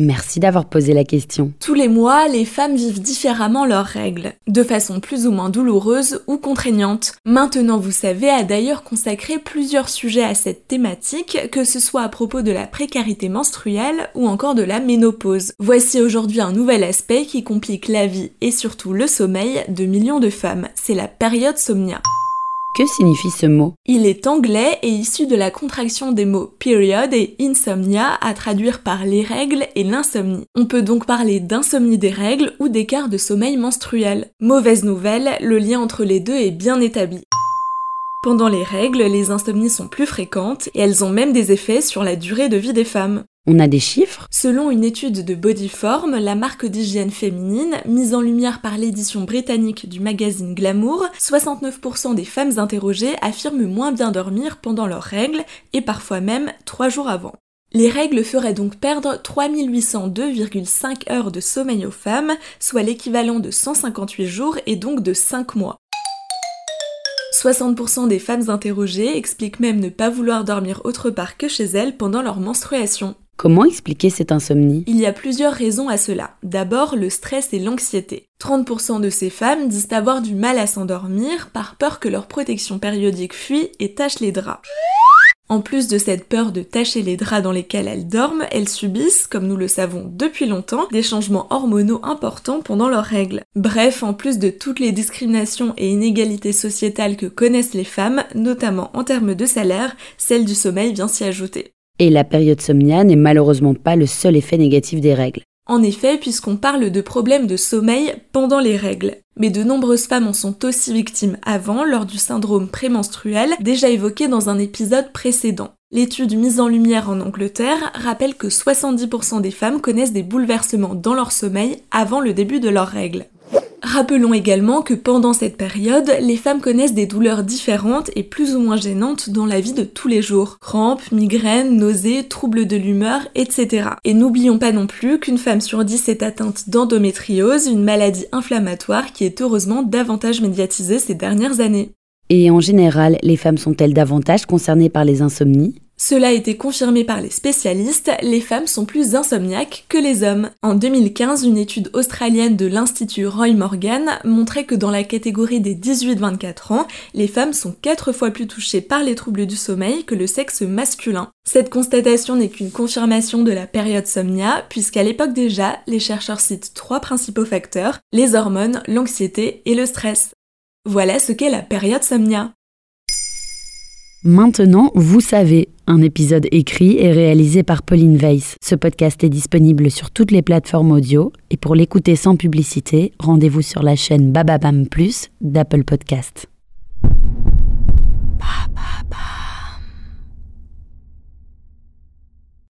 Merci d'avoir posé la question. Tous les mois, les femmes vivent différemment leurs règles, de façon plus ou moins douloureuse ou contraignante. Maintenant, vous savez, a d'ailleurs consacré plusieurs sujets à cette thématique, que ce soit à propos de la précarité menstruelle ou encore de la ménopause. Voici aujourd'hui un nouvel aspect qui complique la vie et surtout le sommeil de millions de femmes. C'est la période somnia. Que signifie ce mot? Il est anglais et issu de la contraction des mots period et insomnia à traduire par les règles et l'insomnie. On peut donc parler d'insomnie des règles ou d'écart de sommeil menstruel. Mauvaise nouvelle, le lien entre les deux est bien établi. Pendant les règles, les insomnies sont plus fréquentes et elles ont même des effets sur la durée de vie des femmes. On a des chiffres Selon une étude de Bodyform, la marque d'hygiène féminine, mise en lumière par l'édition britannique du magazine Glamour, 69% des femmes interrogées affirment moins bien dormir pendant leurs règles et parfois même 3 jours avant. Les règles feraient donc perdre 3802,5 heures de sommeil aux femmes, soit l'équivalent de 158 jours et donc de 5 mois. 60% des femmes interrogées expliquent même ne pas vouloir dormir autre part que chez elles pendant leur menstruation. Comment expliquer cette insomnie? Il y a plusieurs raisons à cela. D'abord, le stress et l'anxiété. 30% de ces femmes disent avoir du mal à s'endormir par peur que leur protection périodique fuit et tâche les draps. En plus de cette peur de tacher les draps dans lesquels elles dorment, elles subissent, comme nous le savons depuis longtemps, des changements hormonaux importants pendant leurs règles. Bref, en plus de toutes les discriminations et inégalités sociétales que connaissent les femmes, notamment en termes de salaire, celle du sommeil vient s'y ajouter. Et la période somnia n'est malheureusement pas le seul effet négatif des règles. En effet, puisqu'on parle de problèmes de sommeil pendant les règles. Mais de nombreuses femmes en sont aussi victimes avant, lors du syndrome prémenstruel, déjà évoqué dans un épisode précédent. L'étude mise en lumière en Angleterre rappelle que 70% des femmes connaissent des bouleversements dans leur sommeil avant le début de leurs règles. Rappelons également que pendant cette période, les femmes connaissent des douleurs différentes et plus ou moins gênantes dans la vie de tous les jours. Crampes, migraines, nausées, troubles de l'humeur, etc. Et n'oublions pas non plus qu'une femme sur dix est atteinte d'endométriose, une maladie inflammatoire qui est heureusement davantage médiatisée ces dernières années. Et en général, les femmes sont-elles davantage concernées par les insomnies? Cela a été confirmé par les spécialistes, les femmes sont plus insomniaques que les hommes. En 2015, une étude australienne de l'Institut Roy Morgan montrait que dans la catégorie des 18-24 ans, les femmes sont 4 fois plus touchées par les troubles du sommeil que le sexe masculin. Cette constatation n'est qu'une confirmation de la période somnia, puisqu'à l'époque déjà, les chercheurs citent trois principaux facteurs, les hormones, l'anxiété et le stress. Voilà ce qu'est la période somnia. Maintenant, vous savez, un épisode écrit et réalisé par Pauline Weiss. Ce podcast est disponible sur toutes les plateformes audio et pour l'écouter sans publicité, rendez-vous sur la chaîne Bababam Plus d'Apple Podcast.